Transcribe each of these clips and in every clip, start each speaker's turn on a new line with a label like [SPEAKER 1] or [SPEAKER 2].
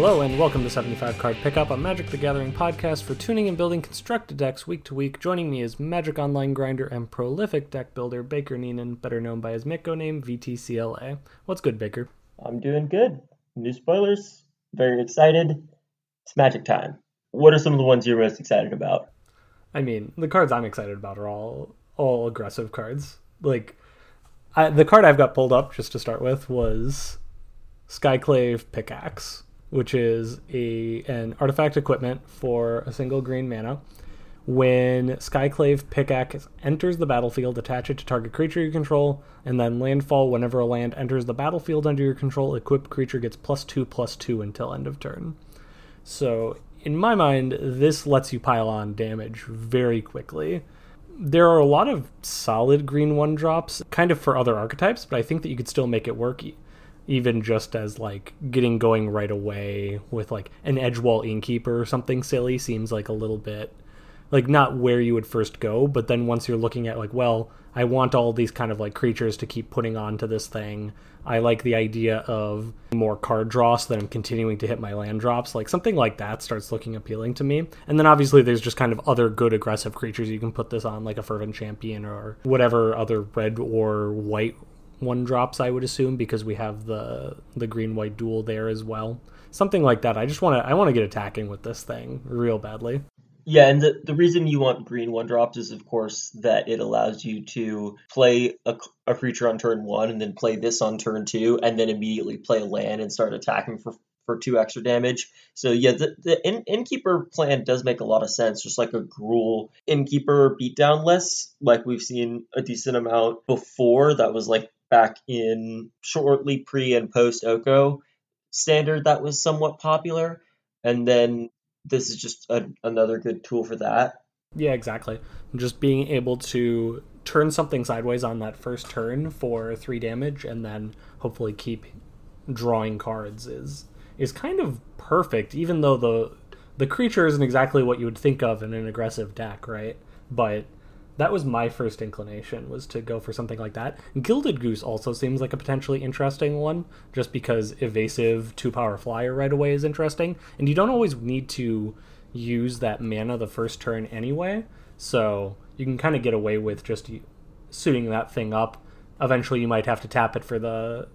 [SPEAKER 1] Hello and welcome to 75 Card Pickup, a Magic the Gathering podcast for tuning and building constructed decks week to week. Joining me is Magic Online grinder and prolific deck builder Baker Neenan, better known by his Mitgo name VTCLA. What's good, Baker?
[SPEAKER 2] I'm doing good. New spoilers. Very excited. It's magic time. What are some of the ones you're most excited about?
[SPEAKER 1] I mean, the cards I'm excited about are all all aggressive cards. Like I, the card I've got pulled up just to start with was Skyclave Pickaxe which is a an artifact equipment for a single green mana. When Skyclave Pickaxe enters the battlefield, attach it to target creature you control, and then landfall whenever a land enters the battlefield under your control, equipped creature gets plus two plus two until end of turn. So, in my mind, this lets you pile on damage very quickly. There are a lot of solid green one drops, kind of for other archetypes, but I think that you could still make it work even just as like getting going right away with like an edgewall innkeeper or something silly seems like a little bit like not where you would first go but then once you're looking at like well i want all these kind of like creatures to keep putting onto this thing. I like the idea of more card draw so that i'm continuing to hit my land drops. Like something like that starts looking appealing to me. And then obviously there's just kind of other good aggressive creatures you can put this on like a fervent champion or whatever other red or white one drops, I would assume, because we have the the green white dual there as well. Something like that. I just want to I want to get attacking with this thing real badly.
[SPEAKER 2] Yeah, and the, the reason you want green one drops is, of course, that it allows you to play a, a creature on turn one and then play this on turn two, and then immediately play a land and start attacking for, for two extra damage. So, yeah, the, the in, Innkeeper plan does make a lot of sense, just like a Gruul Innkeeper beatdown list, like we've seen a decent amount before. That was like back in shortly pre and post Oko standard that was somewhat popular. And then this is just a, another good tool for that.
[SPEAKER 1] Yeah, exactly. Just being able to turn something sideways on that first turn for three damage and then hopefully keep drawing cards is is kind of perfect, even though the the creature isn't exactly what you would think of in an aggressive deck, right? But that was my first inclination was to go for something like that. Gilded Goose also seems like a potentially interesting one, just because evasive two power flyer right away is interesting, and you don't always need to use that mana the first turn anyway, so you can kind of get away with just suiting that thing up. Eventually, you might have to tap it for the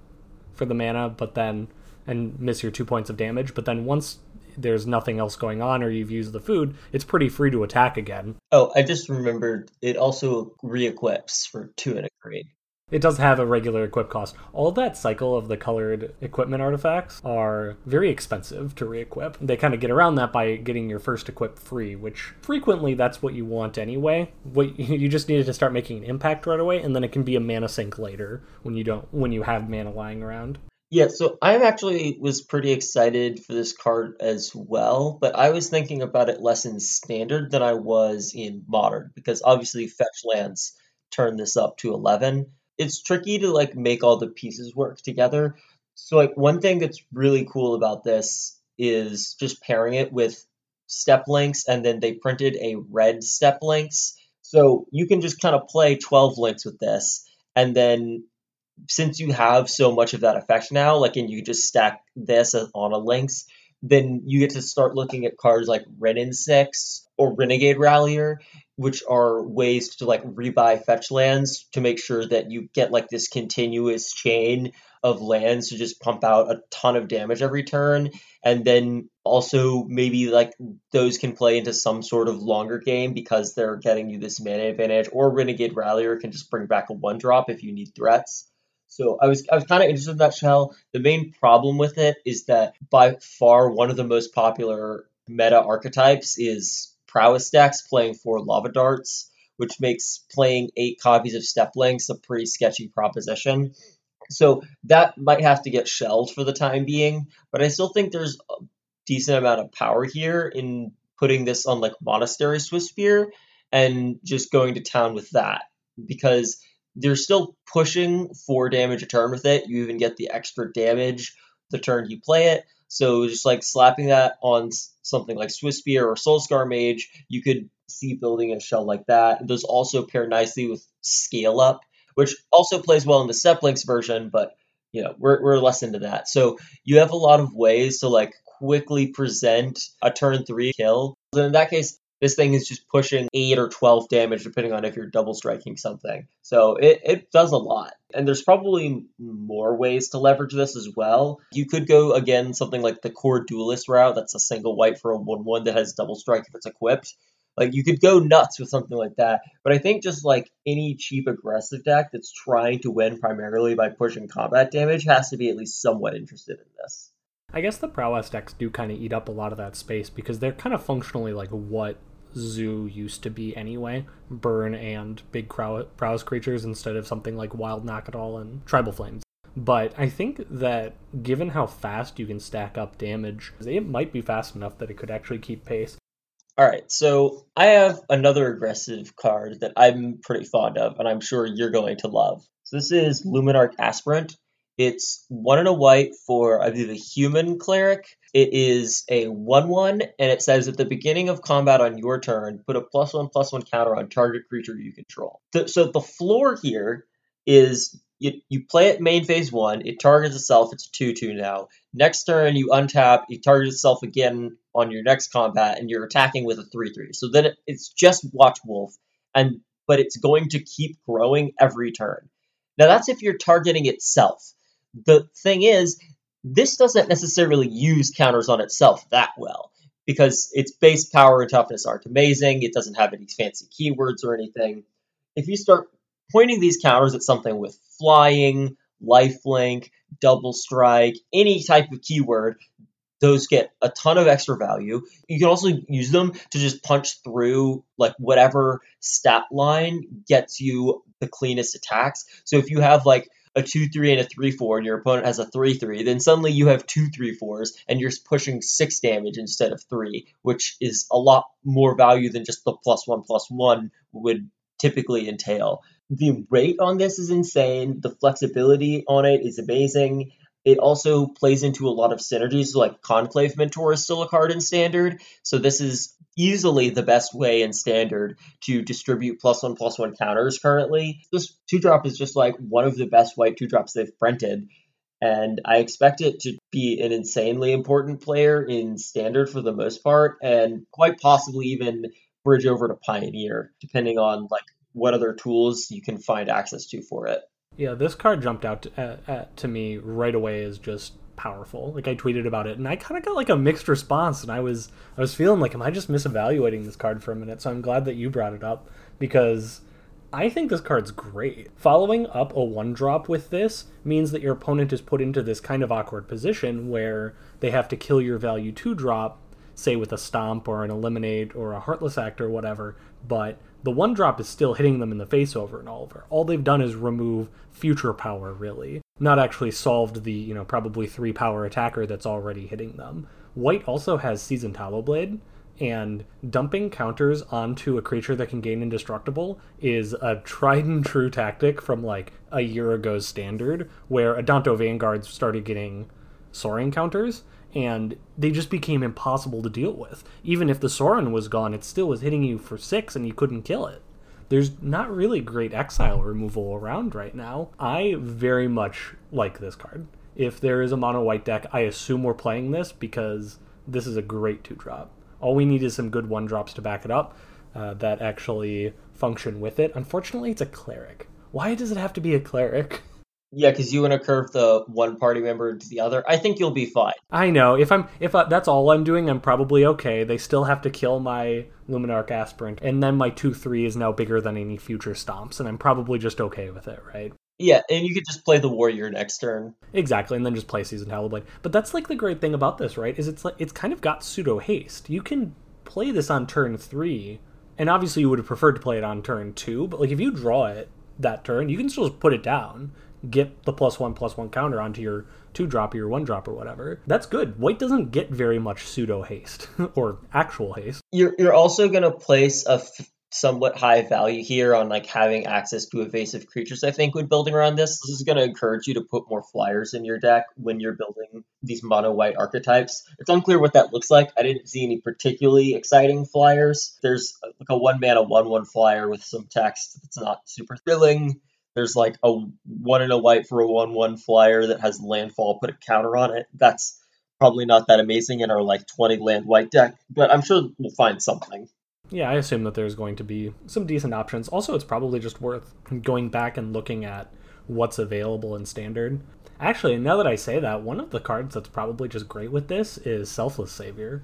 [SPEAKER 1] for the mana, but then and miss your two points of damage. But then once there's nothing else going on or you've used the food, it's pretty free to attack again.
[SPEAKER 2] Oh, I just remembered it also re-equips for two and a green.
[SPEAKER 1] It does have a regular equip cost. All that cycle of the colored equipment artifacts are very expensive to re-equip. They kind of get around that by getting your first equip free, which frequently that's what you want anyway. What you just needed to start making an impact right away, and then it can be a mana sink later when you don't when you have mana lying around.
[SPEAKER 2] Yeah, so I actually was pretty excited for this card as well, but I was thinking about it less in standard than I was in modern because obviously fetch lands turn this up to 11. It's tricky to like make all the pieces work together. So like one thing that's really cool about this is just pairing it with Steppe Lynx and then they printed a red Steppe Lynx. So you can just kind of play 12 Lynx with this and then since you have so much of that effect now, like, and you just stack this on a Lynx, then you get to start looking at cards like Wrenn and Six or Renegade Rallier, which are ways to like rebuy fetch lands to make sure that you get like this continuous chain of lands to just pump out a ton of damage every turn. And then also maybe like those can play into some sort of longer game because they're getting you this mana advantage, or Renegade Rallier can just bring back a one drop if you need threats. So I was I was kind of interested in that shell. The main problem with it is that by far one of the most popular meta archetypes is prowess decks playing for Lava Darts, which makes playing eight copies of Steppe Lynx a pretty sketchy proposition. So that might have to get shelled for the time being, but I still think there's a decent amount of power here in putting this on like monastery Swiftspear and just going to town with that because they're still pushing for damage a turn with it. You even get the extra damage the turn you play it. So just like slapping that on something like Swiftspear or Soulscar Mage, you could see building a shell like that. Those also pair nicely with Scale Up, which also plays well in the Steppe Lynx version, but you know we're we're less into that. So you have a lot of ways to like quickly present a turn three kill. So in that case, this thing is just pushing 8 or 12 damage depending on if you're double striking something. So it, it does a lot. And there's probably more ways to leverage this as well. You could go again something like the Kor Duelist route. That's a single white for a 1 1 that has double strike if it's equipped. Like you could go nuts with something like that. But I think just like any cheap aggressive deck that's trying to win primarily by pushing combat damage has to be at least somewhat interested in this.
[SPEAKER 1] I guess the prowess decks do kind of eat up a lot of that space because they're kind of functionally like what zoo used to be anyway. Burn and big prowess creatures instead of something like Wild Nacatl and tribal flames. But i think that given how fast you can stack up damage it might be fast enough that it could actually keep pace.
[SPEAKER 2] All right so i have another aggressive card that i'm pretty fond of and i'm sure you're going to love. So this is luminarch aspirant it's one and a white for I believe a human cleric. It is a one one, and it says at the beginning of combat on your turn, put a plus one plus one counter on target creature you control. so the floor here is you, you play it main phase one, it targets itself, it's a 2 2 now. Next turn, you untap, it targets itself again on your next combat, and you're attacking with a 3 3. So then it, it's just Watch Wolf, and but it's going to keep growing every turn. Now that's if you're targeting itself. The thing is, this doesn't necessarily use counters on itself that well because its base power and toughness aren't amazing. It doesn't have any fancy keywords or anything. If you start pointing these counters at something with flying, lifelink, double strike, any type of keyword, those get a ton of extra value. You can also use them to just punch through like whatever stat line gets you the cleanest attacks. So if you have like a 2 3 and a 3 4, and your opponent has a 3 3, then suddenly you have two 3 4s and you're pushing 6 damage instead of 3, which is a lot more value than just the plus 1 plus 1 would typically entail. The rate on this is insane, the flexibility on it is amazing. It also plays into a lot of synergies, like Conclave Mentor is still a card in standard. So this is easily the best way in standard to distribute plus one plus one counters currently. This two drop is just like one of the best white two drops they've printed. And I expect it to be an insanely important player in standard for the most part, and quite possibly even bridge over to Pioneer, depending on like what other tools you can find access to for it.
[SPEAKER 1] Yeah, this card jumped out to, uh, uh, to me right away as just powerful. Like I tweeted about it, and I kind of got like a mixed response, and I was I was feeling like, am I just misevaluating this card for a minute? So I'm glad that you brought it up because I think this card's great. Following up a one drop with this means that your opponent is put into this kind of awkward position where they have to kill your value two drop, say with a stomp or an eliminate or a heartless act or whatever, but the one drop is still hitting them in the face over and over. All they've done is remove future power, really, not actually solved the, you know, probably three power attacker that's already hitting them. White also has Seasoned Hollowblade, and dumping counters onto a creature that can gain indestructible is a tried and true tactic from like a year ago's standard, where Adanto Vanguards started getting soaring counters, and they just became impossible to deal with. Even if the Sorin was gone, it still was hitting you for six and you couldn't kill it. There's not really great exile removal around right now. I very much like this card. If there is a mono white deck, I assume we're playing this because this is a great two drop. All we need is some good one drops to back it up uh, that actually function with it. Unfortunately, it's a cleric. Why does it have to be a cleric?
[SPEAKER 2] Yeah, because you want to curve the one party member to the other. I think you'll be fine.
[SPEAKER 1] I know. If I'm if I, that's all I'm doing, I'm probably okay. They still have to kill my Luminarch aspirant, and then my two three is now bigger than any future stomps, and I'm probably just okay with it, right?
[SPEAKER 2] Yeah, and you could just play the warrior next turn.
[SPEAKER 1] Exactly, and then just play season Hollowblade. But that's like the great thing about this, right? Is it's like it's kind of got pseudo haste. You can play this on turn three, and obviously you would have preferred to play it on turn two. But like if you draw it that turn, you can still just put it down get the plus one plus one counter onto your two drop or your one drop or whatever. That's good. White doesn't get very much pseudo haste or actual haste.
[SPEAKER 2] You're you're also gonna place a f- somewhat high value here on like having access to evasive creatures. I think when building around this, this is gonna encourage you to put more flyers in your deck when you're building these mono white archetypes. It's unclear what that looks like. I didn't see any particularly exciting flyers. There's uh, like a one mana one one flyer with some text that's not super thrilling. There's like a one and a white for a one one flyer that has landfall. Put a counter on it. That's probably not that amazing in our like 20 land white deck, but I'm sure we'll find something.
[SPEAKER 1] Yeah, I assume that there's going to be some decent options. Also, it's probably just worth going back and looking at what's available in standard. Actually, now that I say that, one of the cards that's probably just great with this is Selfless Savior.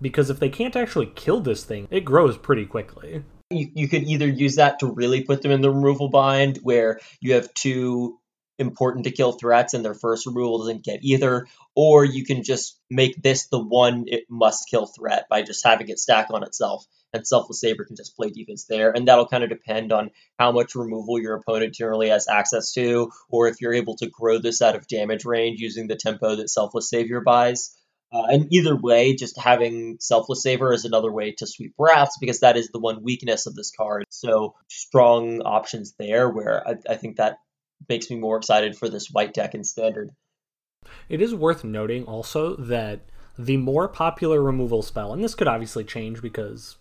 [SPEAKER 1] Because if they can't actually kill this thing, it grows pretty quickly.
[SPEAKER 2] You, you could either use that to really put them in the removal bind, where you have two important to kill threats and their first removal doesn't get either, or you can just make this the one it must kill threat by just having it stack on itself and Selfless Savior can just play defense there. And that'll kind of depend on how much removal your opponent generally has access to, or if you're able to grow this out of damage range using the tempo that Selfless Savior buys. Uh, and either way, just having Selfless Savior is another way to sweep Wraths because that is the one weakness of this card. So strong options there where I, I think that makes me more excited for this white deck in Standard.
[SPEAKER 1] It is worth noting also that the more popular removal spell, and this could obviously change because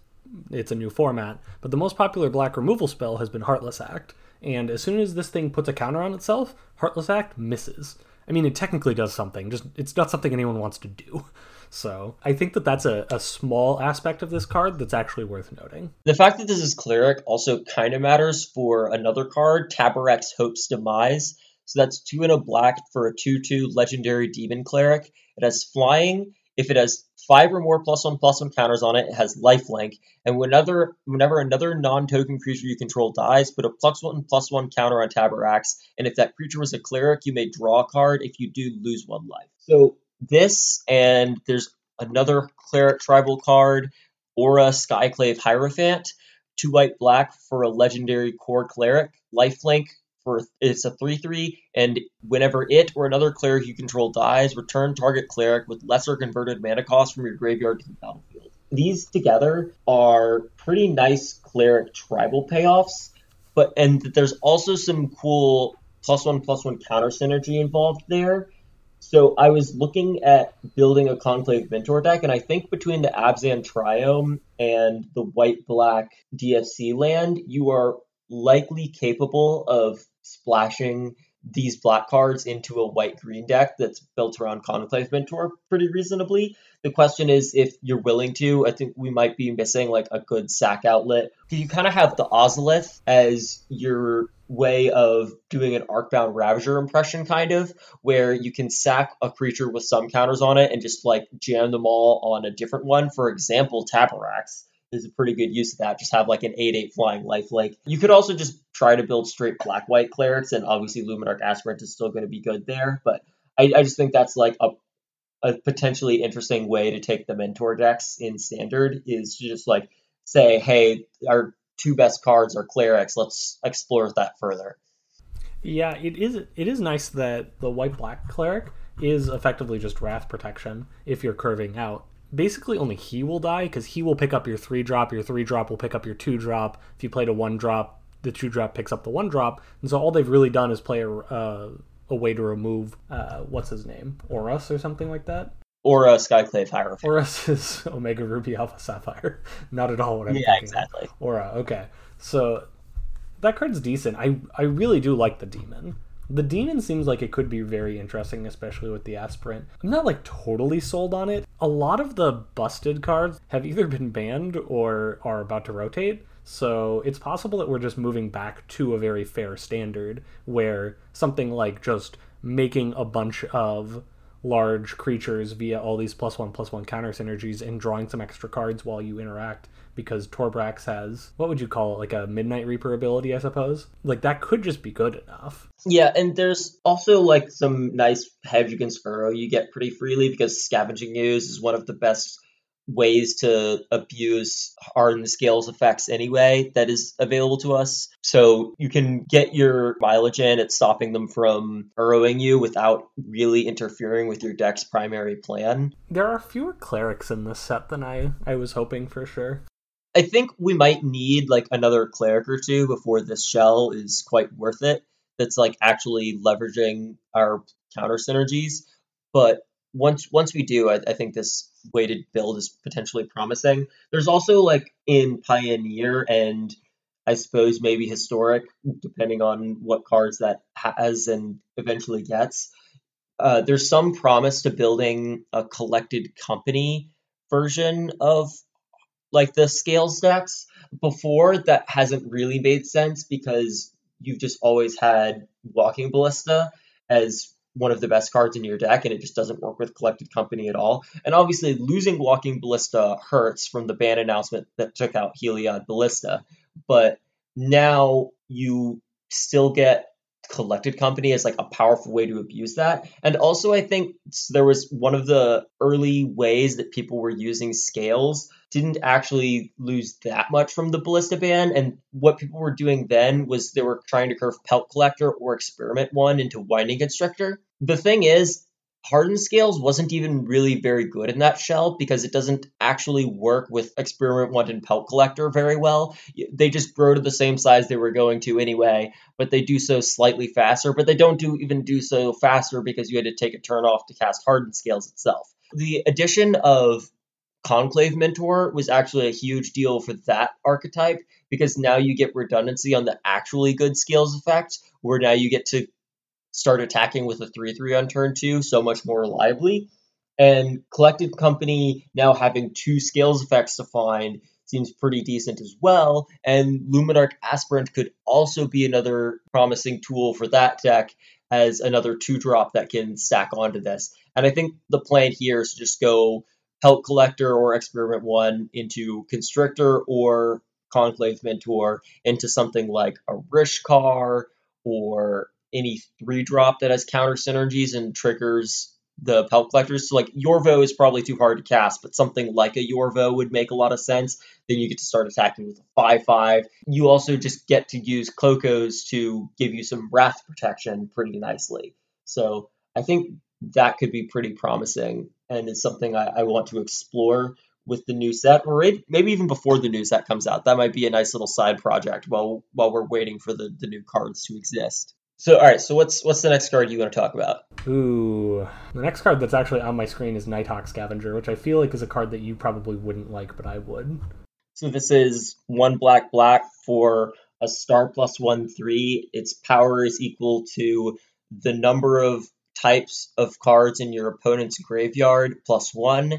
[SPEAKER 1] it's a new format, but the most popular black removal spell has been Heartless Act. And as soon as this thing puts a counter on itself, Heartless Act misses. I mean, it technically does something, just it's not something anyone wants to do. So I think that that's a, a small aspect of this card that's actually worth noting.
[SPEAKER 2] The fact that this is cleric also kind of matters for another card, Taborax Hope's Demise. So that's two in a black for a 2 2 legendary demon cleric. It has flying. If it has five or more plus one plus one counters on it. It has lifelink, and whenever whenever another non-token creature you control dies, put a plus one plus one counter on Taborax, and if that creature was a cleric, you may draw a card. If you do, lose one life. So this and there's another cleric tribal card, Orah Skyclave Hierophant, two white black for a legendary Kor cleric, lifelink for it's a 3-3 and whenever it or another cleric you control dies return target cleric with lesser converted mana cost from your graveyard to the battlefield. These together are pretty nice cleric tribal payoffs but and there's also some cool plus one plus one counter synergy involved there. So I was looking at building a Conclave Mentor deck, and I think between the Abzan Triome and the white black DFC land, you are likely capable of splashing these black cards into a white green deck that's built around Conclave Mentor pretty reasonably. The question is if you're willing to. I think we might be missing like a good sack outlet. You kind of have the Ozolith as your way of doing an Arcbound Ravager impression, kind of, where you can sack a creature with some counters on it and just like jam them all on a different one. For example, Taborax is a pretty good use of that. Just have like an 8 8 flying life like You could also just try to build straight black white clerics, and obviously Luminarch Aspirant is still going to be good there. But I, I just think that's like a, a potentially interesting way to take the mentor decks in standard is to just like say, hey, our two best cards are clerics. Let's explore that further.
[SPEAKER 1] Yeah, it is. It is nice that the white black cleric is effectively just wrath protection if you're curving out basically only he will die because he will pick up your three drop. Your three drop will pick up your two drop. If you played a one drop, the two drop picks up the one drop. And so all they've really done is play a, uh, a way to remove uh, what's his name, Aurus or something like that.
[SPEAKER 2] Orah Skyclave Hierophant.
[SPEAKER 1] Aurus is Omega Ruby Alpha Sapphire. Not at all what I'm
[SPEAKER 2] yeah,
[SPEAKER 1] thinking.
[SPEAKER 2] exactly.
[SPEAKER 1] Orah, okay. So that card's decent. I I really do like the demon. The demon seems like it could be very interesting, especially with the aspirant. I'm not like totally sold on it. A lot of the busted cards have either been banned or are about to rotate. So it's possible that we're just moving back to a very fair standard where something like just making a bunch of large creatures via all these plus one plus one counter synergies and drawing some extra cards while you interact because Taborax has what would you call it like a Midnight Reaper ability, I suppose. Like that could just be good enough.
[SPEAKER 2] Yeah, and there's also like some nice hedge against Uro you get pretty freely because Scavenging Ooze is one of the best ways to abuse harden scales effects anyway that is available to us. So you can get your mileage in at stopping them from burrowing you without really interfering with your deck's primary plan.
[SPEAKER 1] There are fewer clerics in this set than I, I was hoping for sure.
[SPEAKER 2] I think we might need like another cleric or two before this shell is quite worth it. That's like actually leveraging our counter synergies. But once once we do, I, I think this weighted build is potentially promising. There's also like in Pioneer and I suppose maybe historic, depending on what cards that has and eventually gets. uh, there's some promise to building a collected company version of like the scale stacks before that hasn't really made sense because you've just always had walking ballista as one of the best cards in your deck and it just doesn't work with collected company at all. And obviously losing walking ballista hurts from the ban announcement that took out heliod ballista. But now you still get collected company as like a powerful way to abuse that. And also, I think there was one of the early ways that people were using scales didn't actually lose that much from the ballista ban. And what people were doing then was they were trying to curve pelt collector or experiment one into winding constrictor. The thing is, Hardened Scales wasn't even really very good in that shell because it doesn't actually work with Experiment 1 and Pelt Collector very well. They just grow to the same size they were going to anyway, but they do so slightly faster, but they don't do even do so faster because you had to take a turn off to cast Hardened Scales itself. The addition of Conclave Mentor was actually a huge deal for that archetype because now you get redundancy on the actually good skills effect, where now you get to start attacking with a 3 3 on turn two so much more reliably. And Collected Company now having two scales effects to find seems pretty decent as well. And Luminarch Aspirant could also be another promising tool for that deck as another two drop that can stack onto this. And I think the plan here is to just go Pelt Collector or Experiment 1 into Constrictor or Conclave Mentor into something like a Rishkar or any three drop that has counter synergies and triggers the pelt collectors. So like Yorvo is probably too hard to cast, but something like a Yorvo would make a lot of sense. Then you get to start attacking with a five five. You also just get to use Clocos to give you some wrath protection pretty nicely. So I think that could be pretty promising and is something I, I want to explore with the new set, or maybe even before the new set comes out. That might be a nice little side project while while we're waiting for the, the new cards to exist. So all right, so what's what's the next card you want to talk about?
[SPEAKER 1] Ooh, the next card that's actually on my screen is Nighthawk Scavenger, which I feel like is a card that you probably wouldn't like, but I would.
[SPEAKER 2] So this is one black black for a star plus one three. Its power is equal to the number of types of cards in your opponent's graveyard plus one,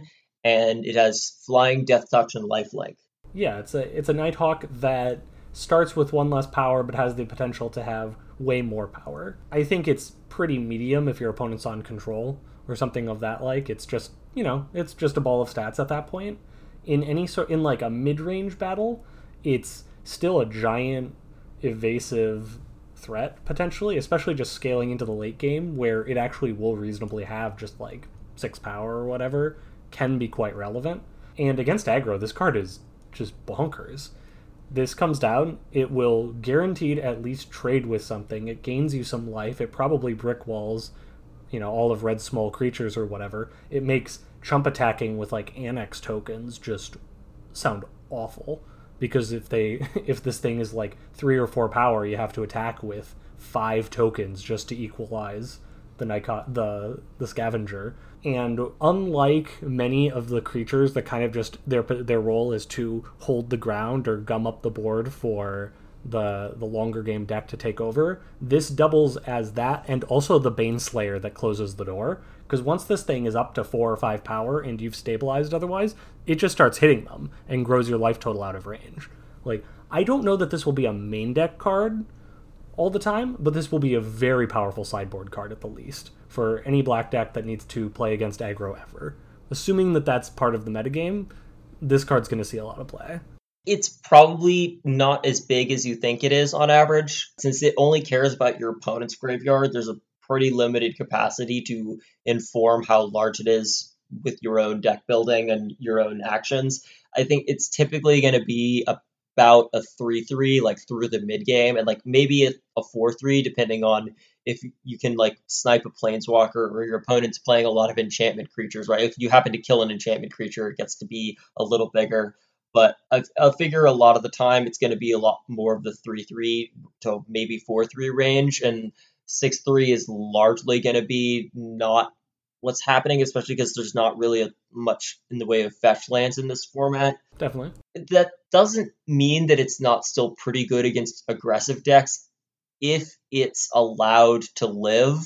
[SPEAKER 2] and it has flying, death touch, and lifelink.
[SPEAKER 1] Yeah, it's a it's a Nighthawk that starts with one less power but has the potential to have way more power. I think it's pretty medium if your opponent's on control or something of that like. It's just, you know, it's just a ball of stats at that point. In any sort in like a mid-range battle, it's still a giant evasive threat potentially, especially just scaling into the late game where it actually will reasonably have just like 6 power or whatever can be quite relevant. And against aggro, this card is just bonkers this comes down, it will guaranteed at least trade with something. It gains you some life. It probably brick walls, you know, all of red small creatures or whatever. It makes chump attacking with like annex tokens just sound awful because if they if this thing is like 3 or 4 power, you have to attack with 5 tokens just to equalize the Nikon, the the scavenger. And unlike many of the creatures that kind of just their their role is to hold the ground or gum up the board for the the longer game deck to take over, this doubles as that and also the Bane Slayer that closes the door. Because once this thing is up to four or five power and you've stabilized otherwise, it just starts hitting them and grows your life total out of range. Like I don't know that this will be a main deck card all the time, but this will be a very powerful sideboard card at the least for any black deck that needs to play against aggro ever. Assuming that that's part of the metagame, this card's going to see a lot of play.
[SPEAKER 2] It's probably not as big as you think it is on average. Since it only cares about your opponent's graveyard, there's a pretty limited capacity to inform how large it is with your own deck building and your own actions. I think it's typically going to be a about a 3-3 like through the mid game and like maybe a 4-3 depending on if you can like snipe a planeswalker or your opponent's playing a lot of enchantment creatures right? If you happen to kill an enchantment creature it gets to be a little bigger. But I, I figure a lot of the time it's going to be a lot more of the 3-3 to maybe 4-3 range and 6-3 is largely going to be not what's happening, especially because there's not really a, much in the way of fetch lands in this format.
[SPEAKER 1] Definitely.
[SPEAKER 2] That doesn't mean that it's not still pretty good against aggressive decks if it's allowed to live.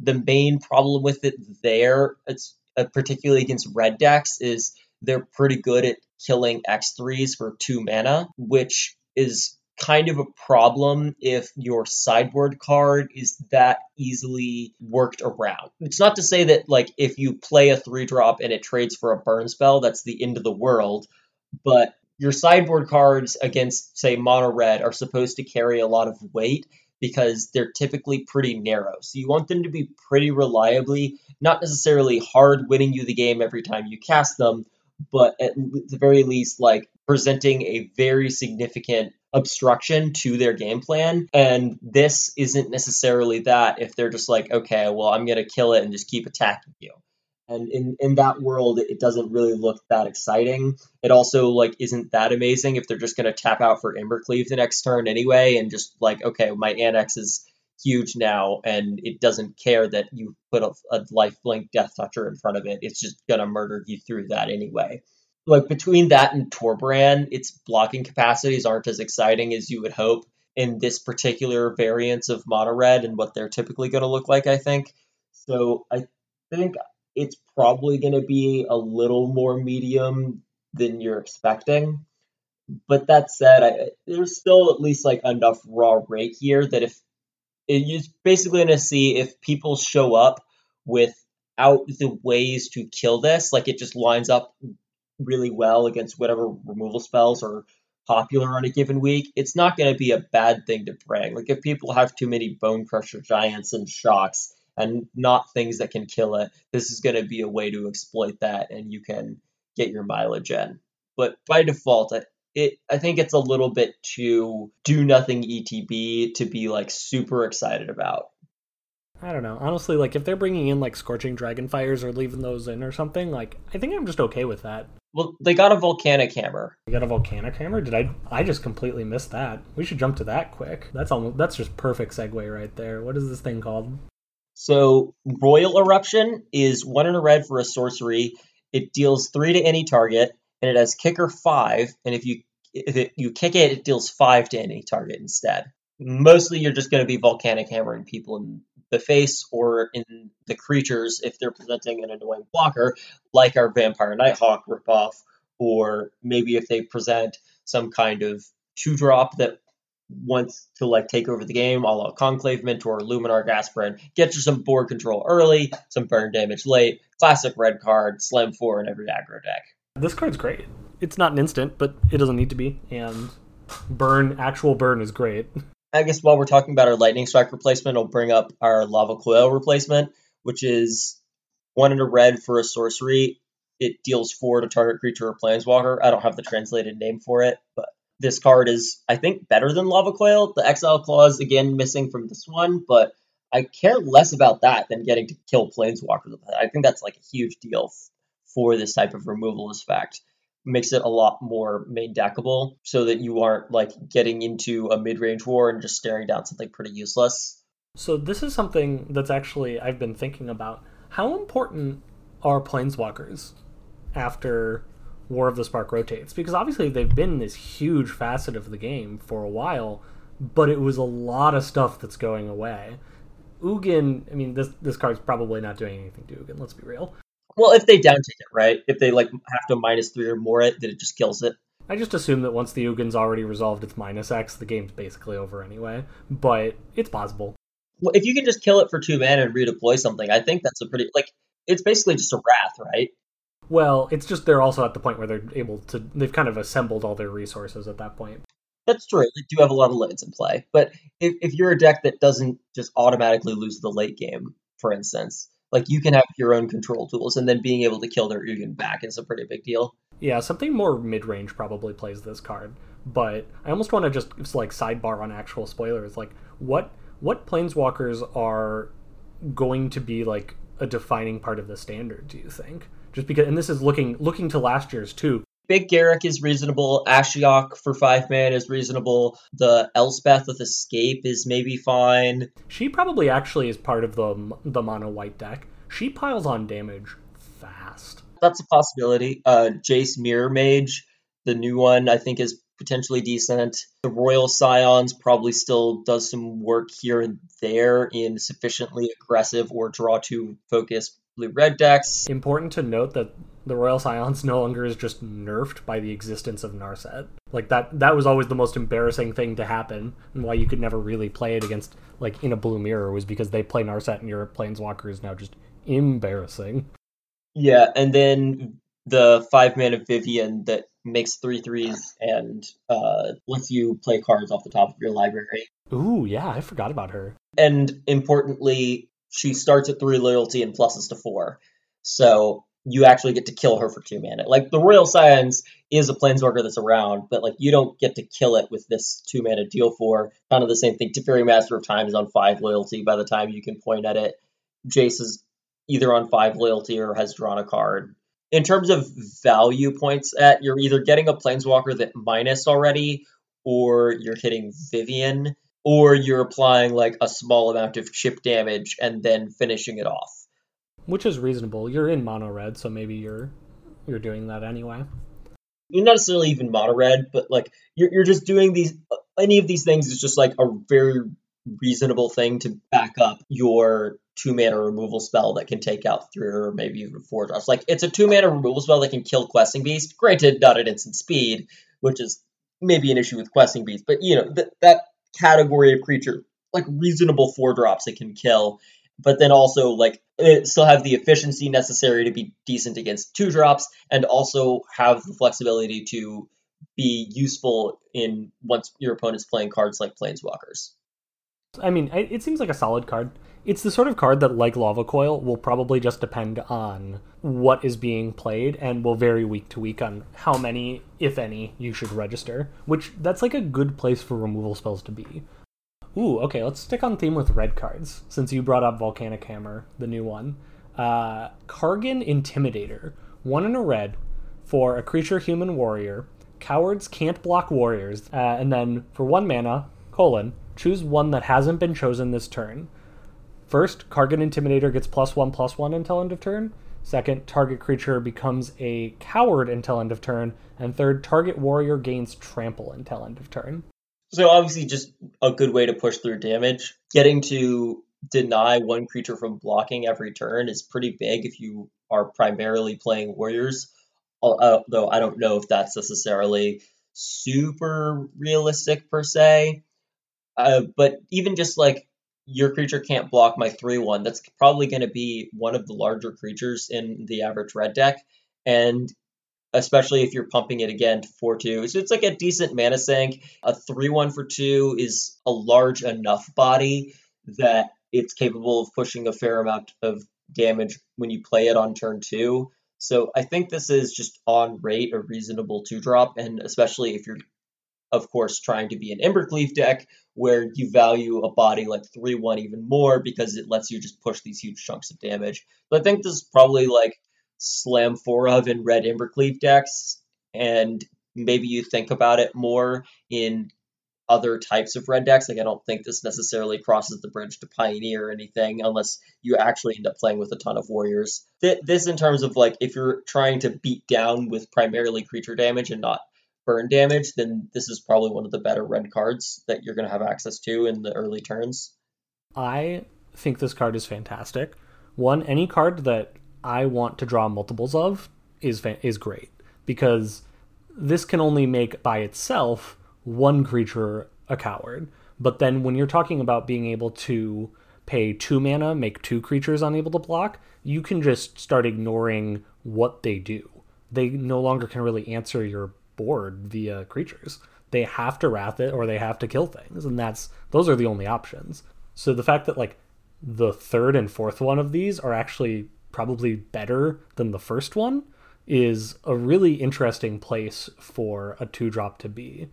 [SPEAKER 2] The main problem with it there, it's uh, particularly against red decks, is they're pretty good at killing X3s for two mana, which is kind of a problem if your sideboard card is that easily worked around. It's not to say that like if you play a 3 drop and it trades for a burn spell, that's the end of the world, but your sideboard cards against say mono red are supposed to carry a lot of weight because they're typically pretty narrow. So you want them to be pretty reliably, not necessarily hard winning you the game every time you cast them, but at the very least like presenting a very significant obstruction to their game plan. And this isn't necessarily that if they're just like, okay, well, I'm going to kill it and just keep attacking you. And in, in that world, it doesn't really look that exciting. It also like isn't that amazing if they're just going to tap out for Embercleave the next turn anyway, and just like, okay, my annex is huge now, and it doesn't care that you put a, a lifelink Death Toucher in front of it. It's just going to murder you through that anyway like between that and Torbran, its blocking capacities aren't as exciting as you would hope in this particular variance of mono red and what they're typically going to look like. I think so. I think it's probably going to be a little more medium than you're expecting. But that said, I, there's still at least like enough raw rake here that if you're basically going to see if people show up without the ways to kill this, like it just lines up really well against whatever removal spells are popular on a given week, it's not going to be a bad thing to bring. Like if people have too many Bone Crusher Giants and Shocks and not things that can kill it, this is going to be a way to exploit that, and you can get your mileage in. But by default, it I think it's a little bit too do nothing ETB to be like super excited about.
[SPEAKER 1] I don't know. Honestly, like if they're bringing in like scorching dragonfires or leaving those in or something, like I think I'm just okay with that.
[SPEAKER 2] Well, they got a volcanic hammer.
[SPEAKER 1] They got a volcanic hammer. Did I? I just completely missed that. We should jump to that quick. That's almost. That's just perfect segue right there. What is this thing called?
[SPEAKER 2] So Roil Eruption is one in a red for a sorcery. It deals three to any target, and it has kicker five. And if you if it, you kick it, it deals five to any target instead. Mostly, you're just going to be volcanic hammering people in the face or in the creatures if they're presenting an annoying blocker, like our Vampire Nighthawk ripoff, or maybe if they present some kind of two drop that wants to like take over the game, a la Conclave Mentor, Luminarch Aspirant, get you some board control early, some burn damage late, classic red card, slam four in every aggro deck.
[SPEAKER 1] This card's great. It's not an instant, but it doesn't need to be, and burn actual burn is great.
[SPEAKER 2] I guess while we're talking about our lightning strike replacement, I'll bring up our lava coil replacement, which is one in a red for a sorcery. It deals four to target creature or planeswalker. I don't have the translated name for it, but this card is, I think, better than lava coil. The exile clause again missing from this one, but I care less about that than getting to kill planeswalkers. I think that's like a huge deal for this type of removal effect makes it a lot more main deckable so that you aren't like getting into a mid-range war and just staring down something pretty useless.
[SPEAKER 1] So this is something that's actually I've been thinking about. How important are planeswalkers after War of the Spark rotates? Because obviously they've been this huge facet of the game for a while, but it was a lot of stuff that's going away. Ugin, I mean, this this card's probably not doing anything to Ugin. Let's be real.
[SPEAKER 2] Well, if they downtake it, right? If they like have to minus three or more it, then it just kills it.
[SPEAKER 1] I just assume that once the Ugin's already resolved its minus X, the game's basically over anyway. But it's possible.
[SPEAKER 2] Well, if you can just kill it for two mana and redeploy something, I think that's a pretty like it's basically just a wrath, right?
[SPEAKER 1] Well, it's just they're also at the point where they're able to they've kind of assembled all their resources at that point.
[SPEAKER 2] That's true. They do have a lot of lanes in play. But if, if you're a deck that doesn't just automatically lose the late game, for instance, like you can have your own control tools, and then being able to kill their Ugin back is a pretty big deal.
[SPEAKER 1] Yeah, something more mid range probably plays this card, but I almost want to just like sidebar on actual spoilers. Like, what what planeswalkers are going to be like a defining part of the standard? Do you think? Just because, and this is looking looking to last year's too.
[SPEAKER 2] Big Garruk is reasonable. Ashiok for five man is reasonable. The Elspeth with Escape is maybe fine.
[SPEAKER 1] She probably actually is part of the the mono white deck. She piles on damage fast.
[SPEAKER 2] That's a possibility. Uh, Jace Mirror Mage, the new one, I think is potentially decent. The Royal Scions probably still does some work here and there in sufficiently aggressive or draw to focus blue red decks.
[SPEAKER 1] Important to note that the Royal Scions no longer is just nerfed by the existence of Narset. Like that that was always the most embarrassing thing to happen and why you could never really play it against like in a blue mirror was because they play Narset and your planeswalker is now just embarrassing.
[SPEAKER 2] Yeah, and then the five mana Vivien that makes three threes and uh, lets you play cards off the top of your library.
[SPEAKER 1] Ooh, yeah, I forgot about her.
[SPEAKER 2] And importantly, she starts at three loyalty and pluses to four. So you actually get to kill her for two mana. Like the Royal Scions is a planeswalker that's around, but like you don't get to kill it with this two mana deal for kind of the same thing. Teferi Master of Time is on five loyalty by the time you can point at it. Jace is either on five loyalty or has drawn a card. In terms of value points at you're either getting a planeswalker that minus already, or you're hitting Vivien, or you're applying like a small amount of chip damage and then finishing it off.
[SPEAKER 1] Which is reasonable. You're in mono red, so maybe you're you're doing that anyway.
[SPEAKER 2] You're not necessarily even mono red, but like you're you're just doing these uh, any of these things is just like a very reasonable thing to back up your two mana removal spell that can take out three or maybe even four drops. Like it's a two mana removal spell that can kill Questing Beast. Granted, not at instant speed, which is maybe an issue with Questing Beast, but you know th- that category of creature, like reasonable four drops, it can kill. But then also like still have the efficiency necessary to be decent against two drops, and also have the flexibility to be useful in once your opponent's playing cards like Planeswalkers.
[SPEAKER 1] I mean, it seems like a solid card. It's the sort of card that, like Lava Coil, will probably just depend on what is being played and will vary week to week on how many, if any, you should register. Which, that's like a good place for removal spells to be. Ooh, okay, let's stick on theme with red cards, since you brought up Volcanic Hammer, the new one. Uh, Kargan Intimidator. One in a red for a creature human warrior. Cowards can't block warriors. Uh, and then for one mana, colon, choose one that hasn't been chosen this turn. First, Kargan Intimidator gets plus one plus one until end of turn. Second, target creature becomes a coward until end of turn. And third, target warrior gains trample until end of turn.
[SPEAKER 2] So obviously, just a good way to push through damage. Getting to deny one creature from blocking every turn is pretty big if you are primarily playing warriors. Although I don't know if that's necessarily super realistic per se. Uh, but even just like your creature can't block my 3 1, that's probably going to be one of the larger creatures in the average red deck. And especially if you're pumping it again to 4 2. So it's like a decent mana sink. A 3 1 for 2 is a large enough body that it's capable of pushing a fair amount of damage when you play it on turn 2. So I think this is just on rate a reasonable 2 drop, and especially if you're of course, trying to be an Embercleave deck where you value a body like 3 1 even more because it lets you just push these huge chunks of damage. But I think this is probably like slam 4 of in red Embercleave decks, and maybe you think about it more in other types of red decks. Like, I don't think this necessarily crosses the bridge to Pioneer or anything unless you actually end up playing with a ton of warriors. This, in terms of like, if you're trying to beat down with primarily creature damage and not burn damage, then this is probably one of the better red cards that you're going to have access to in the early turns.
[SPEAKER 1] I think this card is fantastic. One, any card that I want to draw multiples of is is great because this can only make by itself one creature a coward. But then when you're talking about being able to pay two mana, make two creatures unable to block, you can just start ignoring what they do. They no longer can really answer your board via creatures. They have to wrath it or they have to kill things, and that's those are the only options. So the fact that like the third and fourth one of these are actually probably better than the first one is a really interesting place for a two drop to be.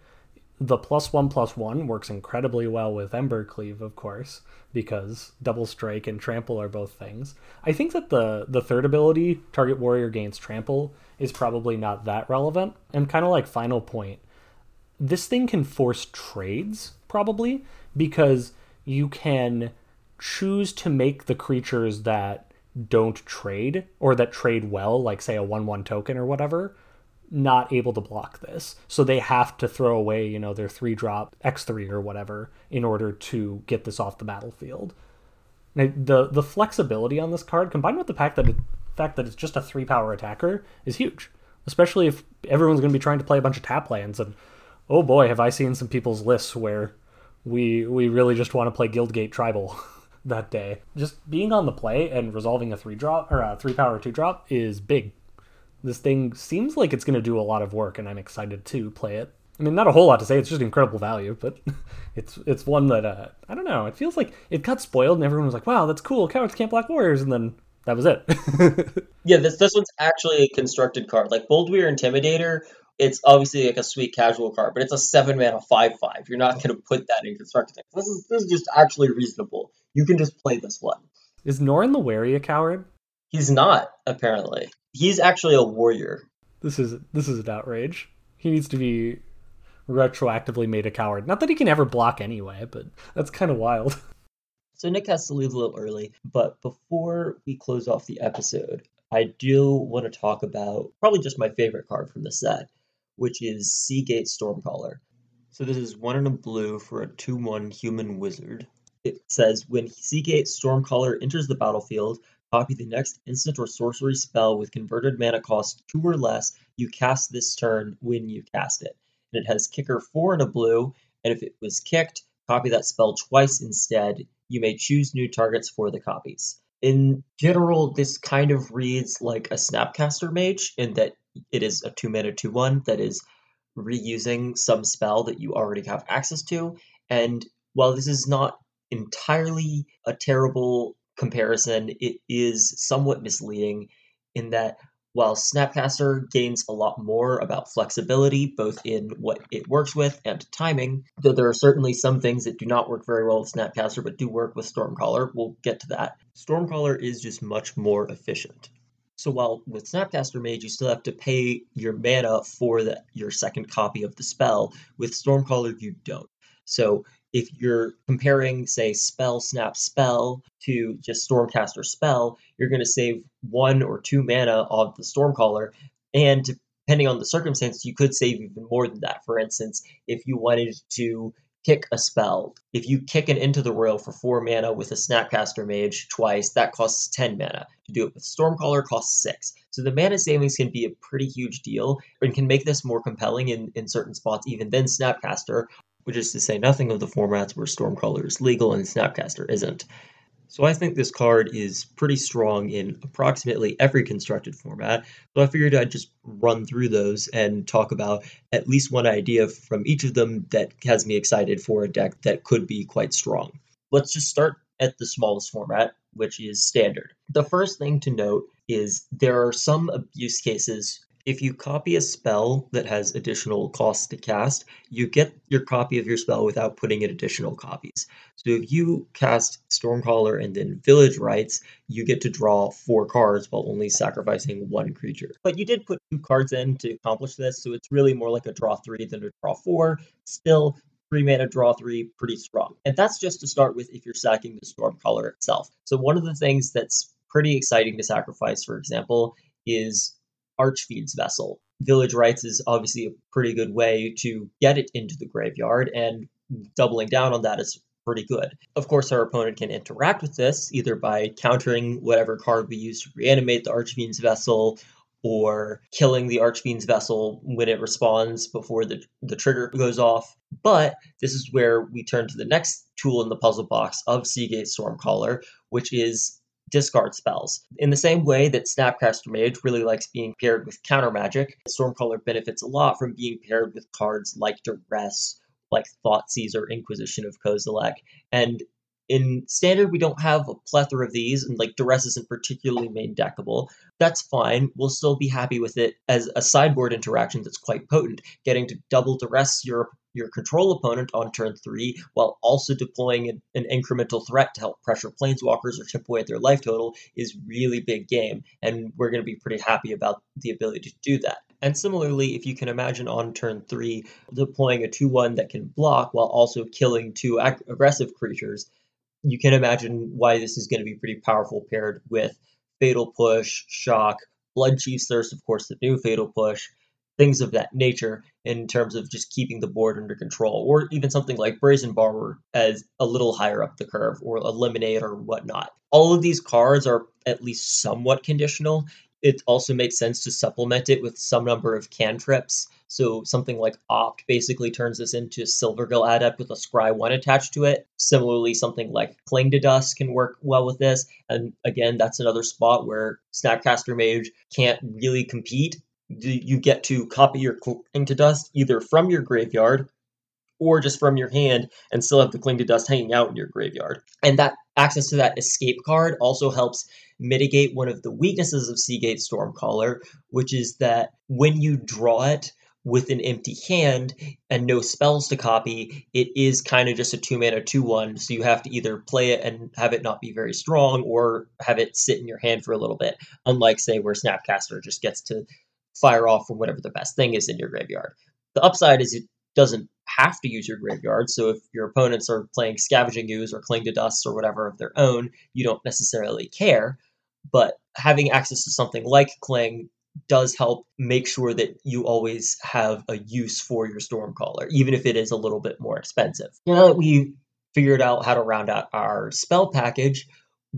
[SPEAKER 1] The plus one plus one works incredibly well with Embercleave, of course, because double strike and trample are both things. I think that the the third ability, target warrior gains trample, is probably not that relevant. And kind of like final point, this thing can force trades probably because you can choose to make the creatures that don't trade or that trade well, like say a 1 1 token or whatever, not able to block this. So they have to throw away, you know, their three drop X3 or whatever in order to get this off the battlefield. Now, the the flexibility on this card combined with the fact that it, fact that it's just a three power attacker is huge, especially if everyone's going to be trying to play a bunch of tap lands and oh boy, have I seen some people's lists where we we really just want to play Guildgate Tribal that day. Just being on the play and resolving a three drop or a three power two drop is big. This thing seems like it's going to do a lot of work, and I'm excited to play it. I mean, not a whole lot to say. It's just incredible value, but it's it's one that uh, I don't know. It feels like it got spoiled, and everyone was like, "Wow, that's cool. Cowards can't block warriors," and then that was it.
[SPEAKER 2] yeah, this this one's actually a constructed card. Like Boldwyr Intimidator it's obviously like a sweet casual card, but it's a seven mana five five. You're not going to put that in constructed. This is this is just actually reasonable. You can just play this one.
[SPEAKER 1] Is Norin the Wary a coward?
[SPEAKER 2] He's not apparently. He's actually a warrior.
[SPEAKER 1] This is this is an outrage. He needs to be retroactively made a coward. Not that he can ever block anyway, but that's kind of wild.
[SPEAKER 2] So Nick has to leave a little early, but before we close off the episode, I do want to talk about probably just my favorite card from the set, which is Sea Gate Stormcaller. So this is one in a blue for a 2 1 human wizard. It says when Sea Gate Stormcaller enters the battlefield, copy the next instant or sorcery spell with converted mana cost 2 or less you cast this turn when you cast it. And it has kicker 4 in a blue, and if it was kicked, copy that spell twice instead. You may choose new targets for the copies. In general, this kind of reads like a Snapcaster Mage in that it is a two mana two one that is reusing some spell that you already have access to. And while this is not entirely a terrible comparison, it is somewhat misleading in that while Snapcaster gains a lot more about flexibility, both in what it works with and timing, though there are certainly some things that do not work very well with Snapcaster but do work with Stormcaller, we'll get to that. Stormcaller is just much more efficient. So while with Snapcaster Mage you still have to pay your mana for the, your second copy of the spell, with Stormcaller you don't. So if you're comparing, say, spell snap spell to just Stormcaster spell, you're going to save one or two mana of the Stormcaller, and depending on the circumstance, you could save even more than that. For instance, if you wanted to kick a spell. If you kick an Into the Roil for 4 mana with a Snapcaster Mage twice, that costs 10 mana. To do it with Stormcaller costs 6. So the mana savings can be a pretty huge deal and can make this more compelling in, in certain spots even than Snapcaster, which is to say nothing of the formats where Stormcaller is legal and Snapcaster isn't. So I think this card is pretty strong in approximately every constructed format. So I figured I'd just run through those and talk about at least one idea from each of them that has me excited for a deck that could be quite strong. Let's just start at the smallest format, which is standard. The first thing to note is there are some abuse cases if you copy a spell that has additional costs to cast, you get your copy of your spell without putting in additional copies. So if you cast Stormcaller and then Village Rites, you get to draw four cards while only sacrificing one creature. But you did put two cards in to accomplish this, so it's really more like a draw three than a draw four. Still, three mana draw three, pretty strong. And that's just to start with if you're sacking the Stormcaller itself. So one of the things that's pretty exciting to sacrifice, for example, is Archfiend's Vessel. Village Rites is obviously a pretty good way to get it into the graveyard, and doubling down on that is pretty good. Of course, our opponent can interact with this either by countering whatever card we use to reanimate the Archfiend's Vessel or killing the Archfiend's Vessel when it responds before the, the trigger goes off. But this is where we turn to the next tool in the puzzle box of Sea Gate Stormcaller, which is discard spells. In the same way that Snapcaster Mage really likes being paired with counter magic, Stormcaller benefits a lot from being paired with cards like Duress, like Thoughtseize or Inquisition of Kozilek. And in standard, we don't have a plethora of these, and like Duress isn't particularly main deckable. That's fine. We'll still be happy with it as a sideboard interaction that's quite potent. Getting to double Duress your your control opponent on turn three while also deploying an, an, incremental threat to help pressure planeswalkers or chip away at their life total is really big game. And we're going to be pretty happy about the ability to do that. And similarly, if you can imagine on turn three deploying a 2 1 that can block while also killing two ag- aggressive creatures, you can imagine why this is going to be pretty powerful paired with Fatal Push, Shock, Bloodchief's Thirst, of course, the new Fatal Push, things of that nature in terms of just keeping the board under control, or even something like Brazen Borrower as a little higher up the curve, or Eliminate or whatnot. All of these cards are at least somewhat conditional. It also makes sense to supplement it with some number of cantrips. So something like Opt basically turns this into Silvergill Adept with a Scry 1 attached to it. Similarly, something like Cling to Dust can work well with this. And again, that's another spot where Snapcaster Mage can't really compete you get to copy your cling to dust either from your graveyard or just from your hand and still have the cling to dust hanging out in your graveyard. And that access to that escape card also helps mitigate one of the weaknesses of Sea Gate Stormcaller, which is that when you draw it with an empty hand and no spells to copy, it is kind of just a two mana 2 1. So you have to either play it and have it not be very strong or have it sit in your hand for a little bit. Unlike, say, where Snapcaster just gets to fire off from whatever the best thing is in your graveyard. The upside is it doesn't have to use your graveyard. So if your opponents are playing Scavenging Ooze or Cling to Dust or whatever of their own, you don't necessarily care. But having access to something like Cling does help make sure that you always have a use for your Stormcaller, even if it is a little bit more expensive. Now that we've figured out how to round out our spell package,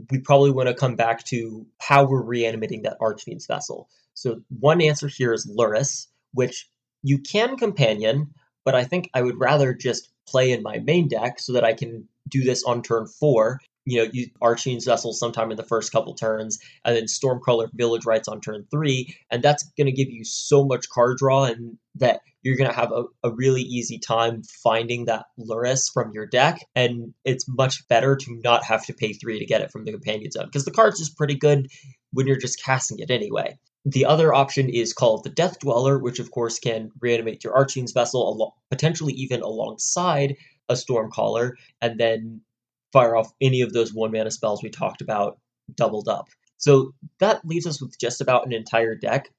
[SPEAKER 2] we probably want to come back to how we're reanimating that Archfiend's Vessel. So one answer here is Lurrus, which you can companion, but I think I would rather just play in my main deck so that I can do this on turn four. You know, you Archfiend's Vessel sometime in the first couple turns, and then Stormcaller Village Rites on turn three, and that's going to give you so much card draw, and that you're going to have a, a really easy time finding that Lurrus from your deck, and it's much better to not have to pay three to get it from the Companion Zone, because the card's just pretty good when you're just casting it anyway. The other option is Call of the Death Dweller, which of course can reanimate your Archfiend's Vessel, potentially even alongside a Stormcaller, and then fire off any of those one mana spells we talked about doubled up. So that leaves us with just about an entire deck.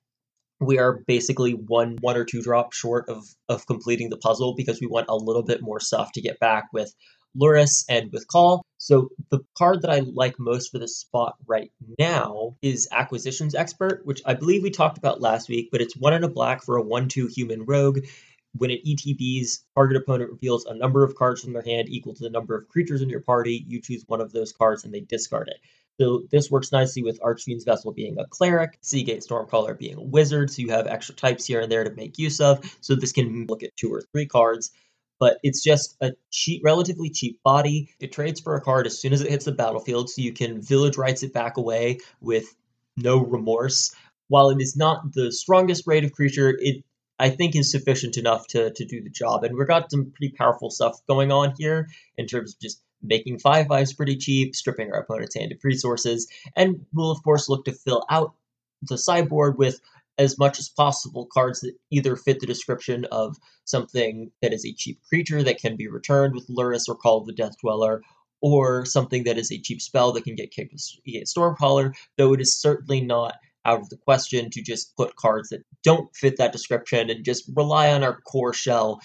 [SPEAKER 2] We are basically one one or two drops short of of completing the puzzle because we want a little bit more stuff to get back with Lurrus and with Call. So the card that I like most for this spot right now is Acquisitions Expert, which I believe we talked about last week, but it's one in a black for a 1 2 human rogue. When it ETBs, target opponent reveals a number of cards from their hand equal to the number of creatures in your party. You choose one of those cards and they discard it. So this works nicely with Archfiend's Vessel being a cleric, Sea Gate Stormcaller being a wizard, so you have extra types here and there to make use of. So this can look at two or three cards but it's just a cheap, relatively cheap body. It trades for a card as soon as it hits the battlefield, so you can village rites it back away with no remorse. While it is not the strongest rate of creature, it I think is sufficient enough to to do the job. And we've got some pretty powerful stuff going on here in terms of just making five fives pretty cheap, stripping our opponent's hand of resources, and we'll of course look to fill out the sideboard with as much as possible cards that either fit the description of something that is a cheap creature that can be returned with Lurrus or Call of the Death Dweller, or something that is a cheap spell that can get kicked with Stormcaller, though it is certainly not out of the question to just put cards that don't fit that description and just rely on our core shell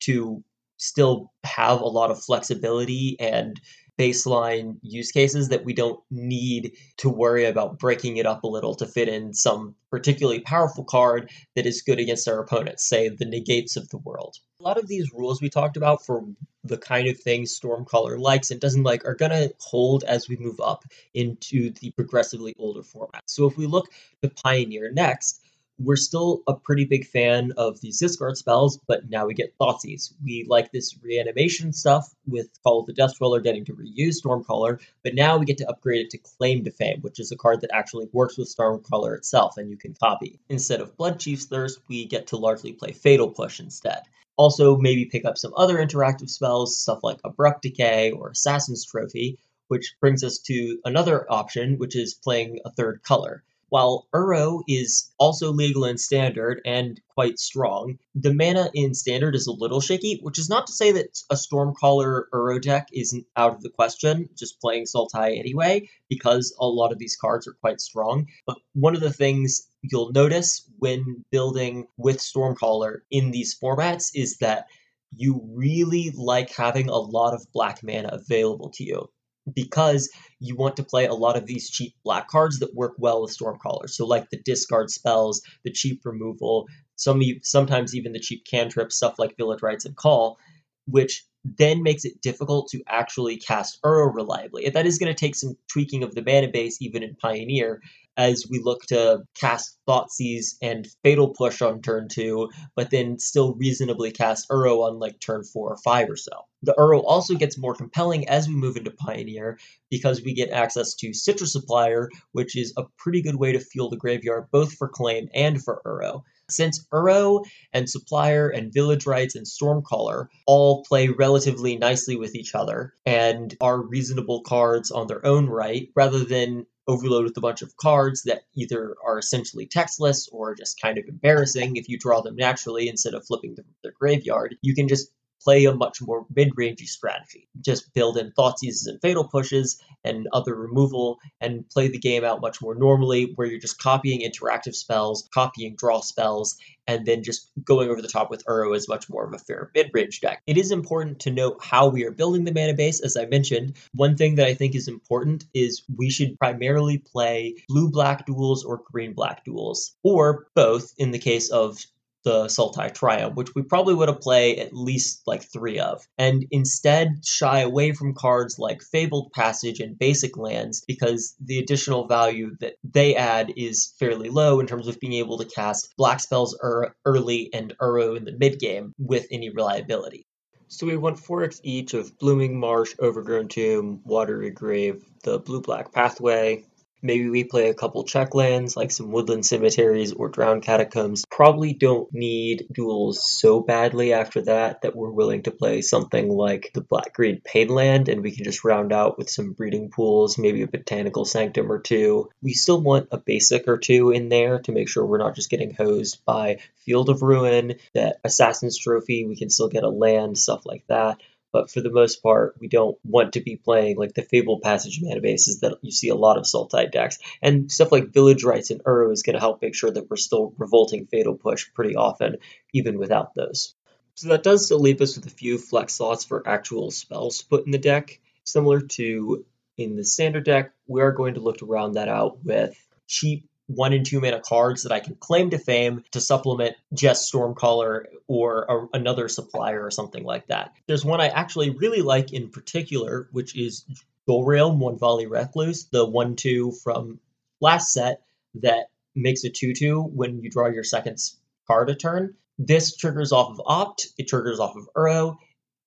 [SPEAKER 2] to still have a lot of flexibility and baseline use cases that we don't need to worry about breaking it up a little to fit in some particularly powerful card that is good against our opponents, say the negates of the world. A lot of these rules we talked about for the kind of things Stormcaller likes and doesn't like are going to hold as we move up into the progressively older format. So if we look to Pioneer next, we're still a pretty big fan of these discard spells, but now we get Thoughtseize. We like this reanimation stuff with Call of the Death Dweller getting to reuse Stormcaller, but now we get to upgrade it to Claim to Fame, which is a card that actually works with Stormcaller itself and you can copy. Instead of Bloodchief's Thirst, we get to largely play Fatal Push instead. Also, maybe pick up some other interactive spells, stuff like Abrupt Decay or Assassin's Trophy, which brings us to another option, which is playing a third color. While Uro is also legal in standard and quite strong, the mana in standard is a little shaky, which is not to say that a Stormcaller Uro deck isn't out of the question, just playing Sultai anyway, because a lot of these cards are quite strong. But one of the things you'll notice when building with Stormcaller in these formats is that you really like having a lot of black mana available to you because you want to play a lot of these cheap black cards that work well with Stormcaller. So, like the discard spells, the cheap removal, some sometimes even the cheap cantrip stuff like Village Rites and Call, which then makes it difficult to actually cast Uro reliably. And that is going to take some tweaking of the mana base, even in Pioneer, as we look to cast Thoughtseize and Fatal Push on turn two, but then still reasonably cast Uro on like turn four or five or so. The Uro also gets more compelling as we move into Pioneer because we get access to Stitcher's Supplier, which is a pretty good way to fuel the graveyard both for claim and for Uro. Since Uro and Supplier and Village Rites and Stormcaller all play relatively nicely with each other and are reasonable cards on their own right, rather than overload with a bunch of cards that either are essentially textless or just kind of embarrassing. If you draw them naturally instead of flipping them from their graveyard, you can just play a much more mid-rangey strategy. Just build in Thoughtseizes and Fatal Pushes and other removal and play the game out much more normally where you're just copying interactive spells, copying draw spells, and then just going over the top with Uro is much more of a fair mid-range deck. It is important to note how we are building the mana base, as I mentioned. One thing that I think is important is we should primarily play blue-black duels or green-black duels, or both in the case of the Sultai Triome, which we probably would have played at least like three of, and instead shy away from cards like Fabled Passage and Basic Lands because the additional value that they add is fairly low in terms of being able to cast black spells er- early and Uro in the mid game with any reliability. So we want 4x each of Blooming Marsh, Overgrown Tomb, Watery Grave, the Blue Black Pathway, Maybe we play a couple checklands like some woodland cemeteries or drowned catacombs. Probably don't need duels so badly after that that we're willing to play something like the black green painland and we can just round out with some breeding pools, maybe a botanical sanctum or two. We still want a basic or two in there to make sure we're not just getting hosed by Field of Ruin, that Assassin's Trophy, we can still get a land, stuff like that but for the most part, we don't want to be playing like the Fable Passage mana bases that you see a lot of Sultai decks. And stuff like Village Rites and Uro is going to help make sure that we're still revolting Fatal Push pretty often, even without those. So that does still leave us with a few flex slots for actual spells to put in the deck. Similar to in the standard deck, we are going to look to round that out with cheap one and two mana cards that I can claim to fame to supplement just Stormcaller or a, another supplier or something like that. There's one I actually really like in particular, which is Jolrael Mwonvuli Recluse, the one two from last set that makes a 2 2 when you draw your second card a turn. This triggers off of Opt, it triggers off of Uro,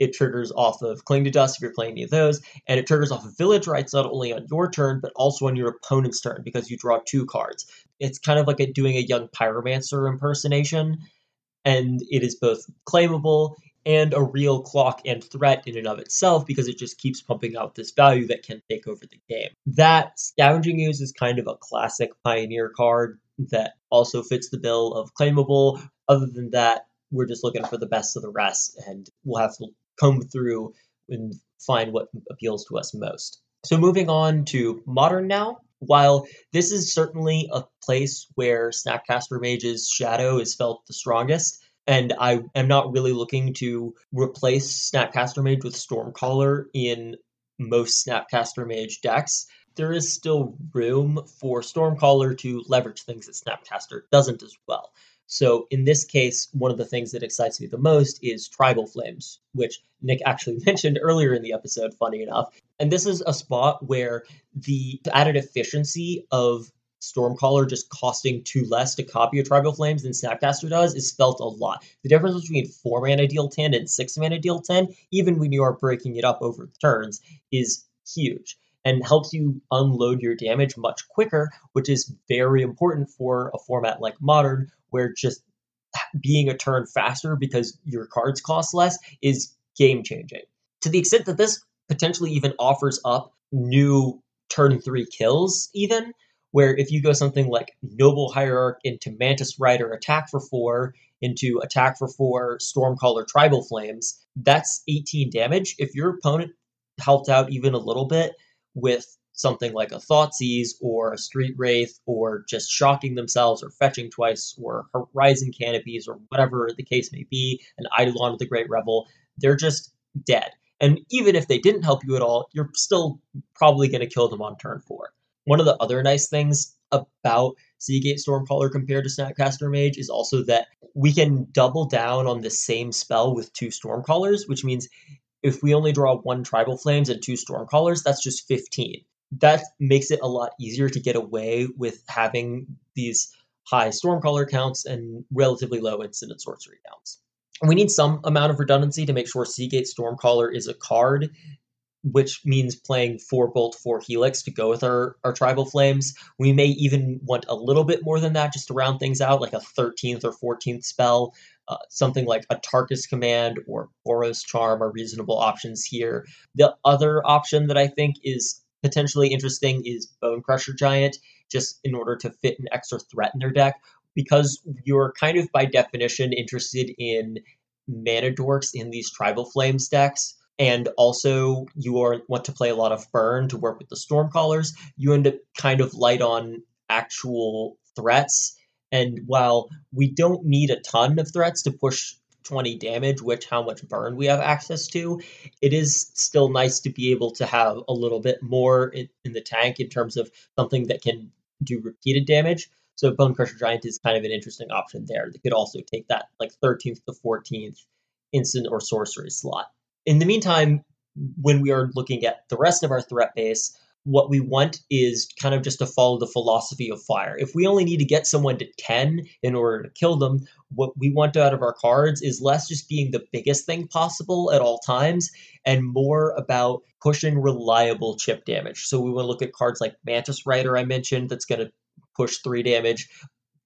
[SPEAKER 2] it triggers off of Cling to Dust if you're playing any of those, and it triggers off of Village Rites not only on your turn, but also on your opponent's turn because you draw two cards. It's kind of like a, doing a young Pyromancer impersonation, and it is both claimable and a real clock and threat in and of itself because it just keeps pumping out this value that can take over the game. That Scavenging Ooze is kind of a classic Pioneer card that also fits the bill of claimable. Other than that, we're just looking for the best of the rest, and we'll have to comb through and find what appeals to us most. So, moving on to modern now. While this is certainly a place where Snapcaster Mage's shadow is felt the strongest, and I am not really looking to replace Snapcaster Mage with Stormcaller in most Snapcaster Mage decks, there is still room for Stormcaller to leverage things that Snapcaster doesn't as well. So in this case, one of the things that excites me the most is Tribal Flames, which Nick actually mentioned earlier in the episode, funny enough. And this is a spot where the added efficiency of Stormcaller just costing two less to copy a Tribal Flames than Snapcaster does is felt a lot. The difference between 4 mana deal 10 and 6 mana deal 10, even when you are breaking it up over turns, is huge and helps you unload your damage much quicker, which is very important for a format like Modern, where just being a turn faster because your cards cost less is game changing. To the extent that this potentially even offers up new turn three kills, even where if you go something like Noble Hierarch into Mantis Rider attack for four, into attack for four, Stormcaller Tribal Flames, that's 18 damage. If your opponent helped out even a little bit with something like a Thoughtseize or a Street Wraith or just shocking themselves or fetching twice or Horizon Canopies or whatever the case may be, an Eidolon of the Great Revel, they're just dead. And even if they didn't help you at all, you're still probably going to kill them on turn four. One of the other nice things about Sea Gate Stormcaller compared to Snapcaster Mage is also that we can double down on the same spell with two Stormcallers, which means if we only draw one Tribal Flames and two Stormcallers, that's just 15. That makes it a lot easier to get away with having these high Stormcaller counts and relatively low incident sorcery counts. We need some amount of redundancy to make sure Sea Gate Stormcaller is a card which means playing four bolt, four helix to go with our, our tribal flames. We may even want a little bit more than that just to round things out, like a 13th or 14th spell. Uh, something like Atarka's Command or Boros charm are reasonable options here. The other option that I think is potentially interesting is Bonecrusher Giant, just in order to fit an extra threat in their deck. Because you're kind of by definition interested in mana dorks in these tribal flames decks and also you are, want to play a lot of burn to work with the stormcallers, you end up kind of light on actual threats. And while we don't need a ton of threats to push 20 damage, which how much burn we have access to, it is still nice to be able to have a little bit more in, in the tank in terms of something that can do repeated damage. So Bonecrusher Giant is kind of an interesting option there. They could also take that like 13th to 14th instant or sorcery slot in the meantime, when we are looking at the rest of our threat base, what we want is kind of just to follow the philosophy of fire. If we only need to get someone to 10 in order to kill them, what we want out of our cards is less just being the biggest thing possible at all times and more about pushing reliable chip damage. So we want to look at cards like Mantis Rider, I mentioned, that's going to push three damage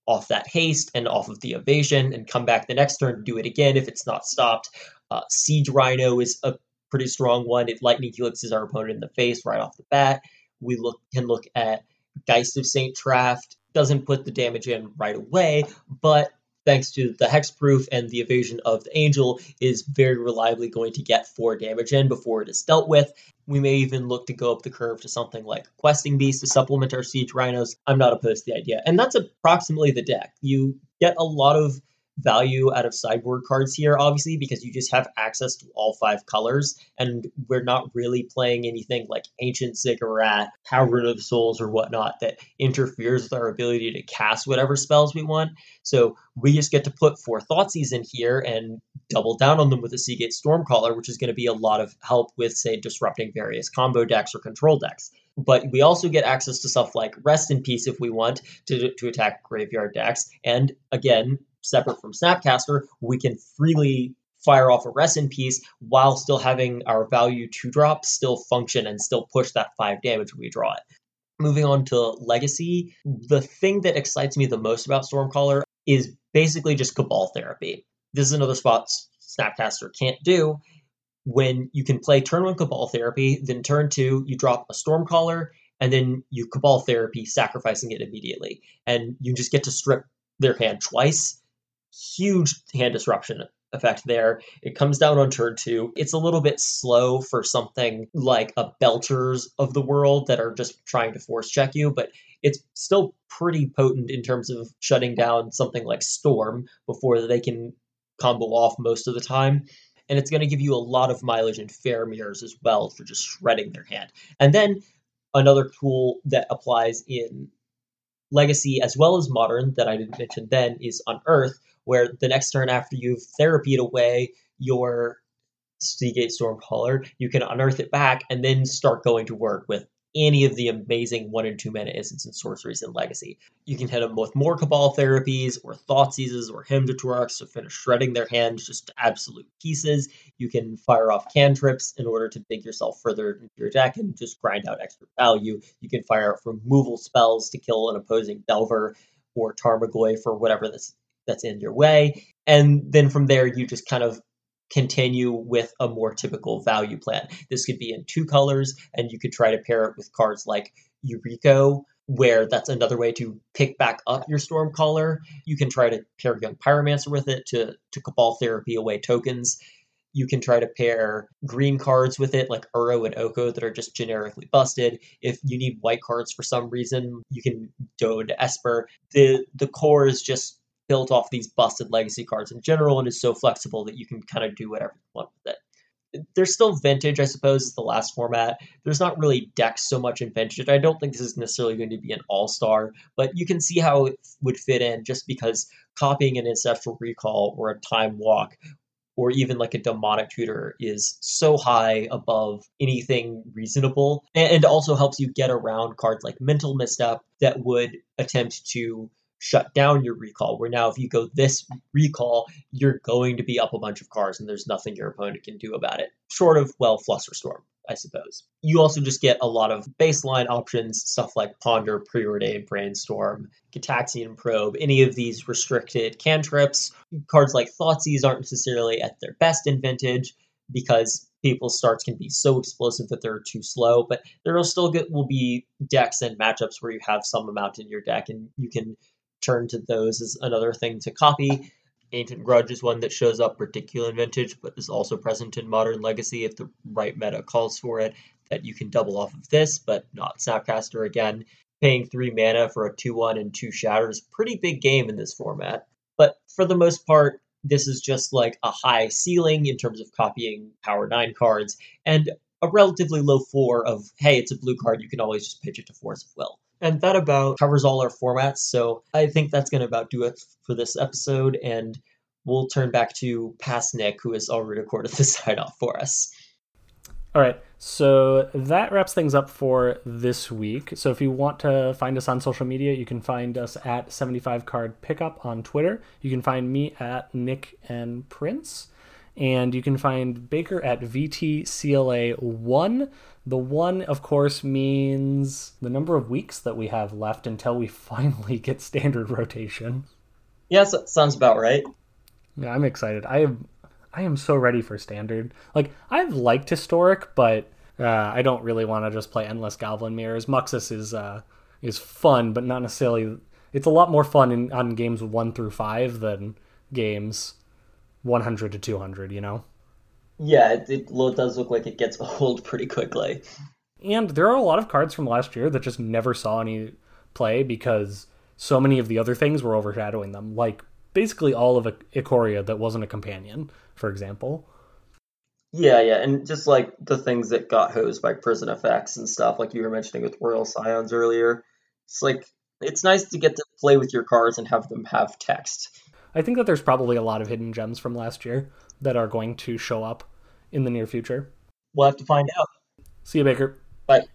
[SPEAKER 2] off that haste and off of the evasion and come back the next turn to do it again if it's not stopped. Uh, Siege Rhino is a pretty strong one. It lightning helixes our opponent in the face right off the bat. We look can look at Geist of Saint Traft. Doesn't put the damage in right away, but thanks to the hexproof and the evasion of the angel, is very reliably going to get four damage in before it is dealt with. We may even look to go up the curve to something like Questing Beast to supplement our Siege Rhinos. I'm not opposed to the idea. And that's approximately the deck. You get a lot of value out of sideboard cards here, obviously, because you just have access to all five colors, and we're not really playing anything like Ancient Ziggurat, Power of Souls, or whatnot that interferes with our ability to cast whatever spells we want. So we just get to put four Thoughtseize in here and double down on them with a Sea Gate Stormcaller, which is going to be a lot of help with, say, disrupting various combo decks or control decks but we also get access to stuff like Rest in Peace if we want to, to attack graveyard decks. And again, separate from Snapcaster, we can freely fire off a rest in peace while still having our value two drop still function and still push that five damage when we draw it. Moving on to Legacy, the thing that excites me the most about Stormcaller is basically just Cabal Therapy. This is another spot Snapcaster can't do. When you can play turn one Cabal Therapy, then turn two, you drop a Stormcaller, and then you Cabal Therapy, sacrificing it immediately. And you just get to strip their hand twice huge hand disruption effect there. It comes down on turn two. It's a little bit slow for something like a Belchers of the world that are just trying to force check you, but it's still pretty potent in terms of shutting down something like Storm before they can combo off most of the time. And it's going to give you a lot of mileage in Faramires as well for just shredding their hand. And then another tool that applies in Legacy as well as Modern that I didn't mention then is Unearth, where the next turn after you've therapied away your Sea Gate Stormcaller, you can unearth it back and then start going to work with any of the amazing one and two mana instants and sorceries in Legacy. You can hit them with more Cabal therapies or Thoughtseizes or Hymn to Tourach to finish shredding their hands just to absolute pieces. You can fire off cantrips in order to dig yourself further into your deck and just grind out extra value. You can fire off removal spells to kill an opposing Delver or Tarmogoyf for whatever that's that's in your way. And then from there, you just kind of continue with a more typical value plan. This could be in two colors, and you could try to pair it with cards like Eureka, where that's another way to pick back up your Stormcaller. You can try to pair Young Pyromancer with it to, to Cabal Therapy away tokens. You can try to pair green cards with it, like Uro and Oko, that are just generically busted. If you need white cards for some reason, you can go into Esper. The the core is just built off these busted legacy cards in general and is so flexible that you can kind of do whatever you want with it. there's still vintage, I suppose, is the last format. There's not really decks so much in vintage. I don't think this is necessarily going to be an all star, but you can see how it would fit in just because copying an ancestral recall or a time walk or even like a demonic tutor is so high above anything reasonable and also helps you get around cards like mental misstep that would attempt to shut down your recall. Where now, if you go this recall, you're going to be up a bunch of cards, and there's nothing your opponent can do about it, short of well, Flusterstorm. I suppose. You also just get a lot of baseline options, stuff like Ponder, Preordain, Brainstorm, Gitaxian Probe, any of these restricted cantrips. Cards like Thoughtseize aren't necessarily at their best in Vintage because people's starts can be so explosive that they're too slow, but there will still get, will be decks and matchups where you have some amount in your deck and you can turn to those as another thing to copy. Ancient Grudge is one that shows up particularly in Vintage, but is also present in Modern Legacy if the right meta calls for it. That you can double off of this, but not Snapcaster again. Paying three mana for a 2 1 and 2 shatters, pretty big game in this format. But for the most part, this is just like a high ceiling in terms of copying Power 9 cards, and a relatively low floor of, hey, it's a blue card, you can always just pitch it to Force of Will. And that about covers all our formats. So I think that's going to about do it for this episode. And we'll turn back to past Nick, who has already recorded the sign off for us.
[SPEAKER 1] All right. So that wraps things up for this week. So if you want to find us on social media, you can find us at 75 Card Pickup on Twitter. You can find me at Nick and Prince. And you can find Baker at VTCLA1. The one, of course, means the number of weeks that we have left until we finally get standard rotation.
[SPEAKER 2] Yeah, sounds about right.
[SPEAKER 1] Yeah, I'm excited. I am, I am so ready for standard. Like I've liked historic, but uh, I don't really want to just play endless goblin mirrors. Muxus is uh, is fun, but not necessarily. It's a lot more fun in, on games one through five than games 100 to 200. You know.
[SPEAKER 2] Yeah, it, it does look like it gets old pretty quickly.
[SPEAKER 1] And there are a lot of cards from last year that just never saw any play because so many of the other things were overshadowing them, like basically all of Ikoria that wasn't a companion, for example.
[SPEAKER 2] Yeah, yeah, and just like the things that got hosed by prison effects and stuff, like you were mentioning with Royal Scions earlier. It's like it's nice to get to play with your cards and have them have text.
[SPEAKER 1] I think that there's probably a lot of hidden gems from last year that are going to show up in the near future.
[SPEAKER 2] We'll have to find out.
[SPEAKER 1] See you, Baker.
[SPEAKER 2] Bye.